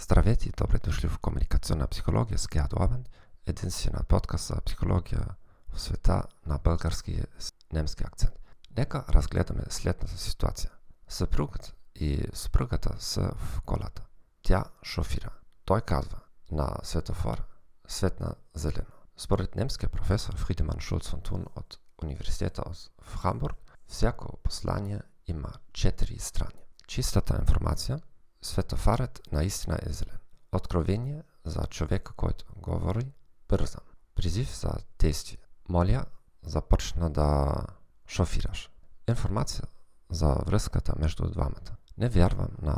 Здравейте и добре дошли в Комуникационна психология с Геат Орбан, единствена подкаст за психология в света на български и немски акцент. Нека разгледаме следната ситуация. Съпругът и съпругата са в колата. Тя шофира. Той казва на светофор светна зелено. Според немския професор Фридеман Шулц Тун от университета в Хамбург, всяко послание има четири страни. Чистата информация – Светофарът наистина е зелен. Откровение за човека, който говори, бързам. Призив за действие. Моля, започна да шофираш. Информация за връзката между двамата. Не вярвам на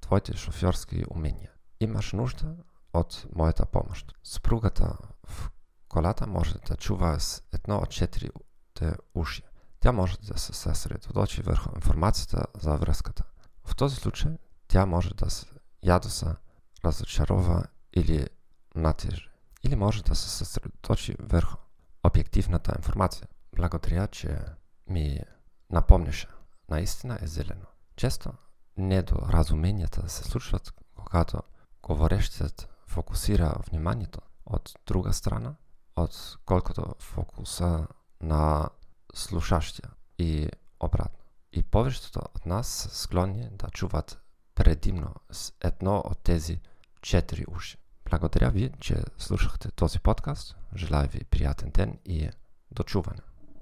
твоите шофьорски умения. Имаш нужда от моята помощ. Спругата в колата може да чува с едно от четирите уши. Тя може да се съсредоточи върху информацията за връзката. В този случай тя може да се ядоса, разочарова или натежи. Или може да се съсредоточи върху обективната информация. Благодаря, че ми напомняше. Наистина е зелено. Често недоразуменията се случват, когато говорещият фокусира вниманието от друга страна, отколкото фокуса на слушащия и обратно. И повечето от нас склонни да чуват предимно с едно от тези четири уши. Благодаря ви, че слушахте този подкаст. Желая ви приятен ден и до чуване.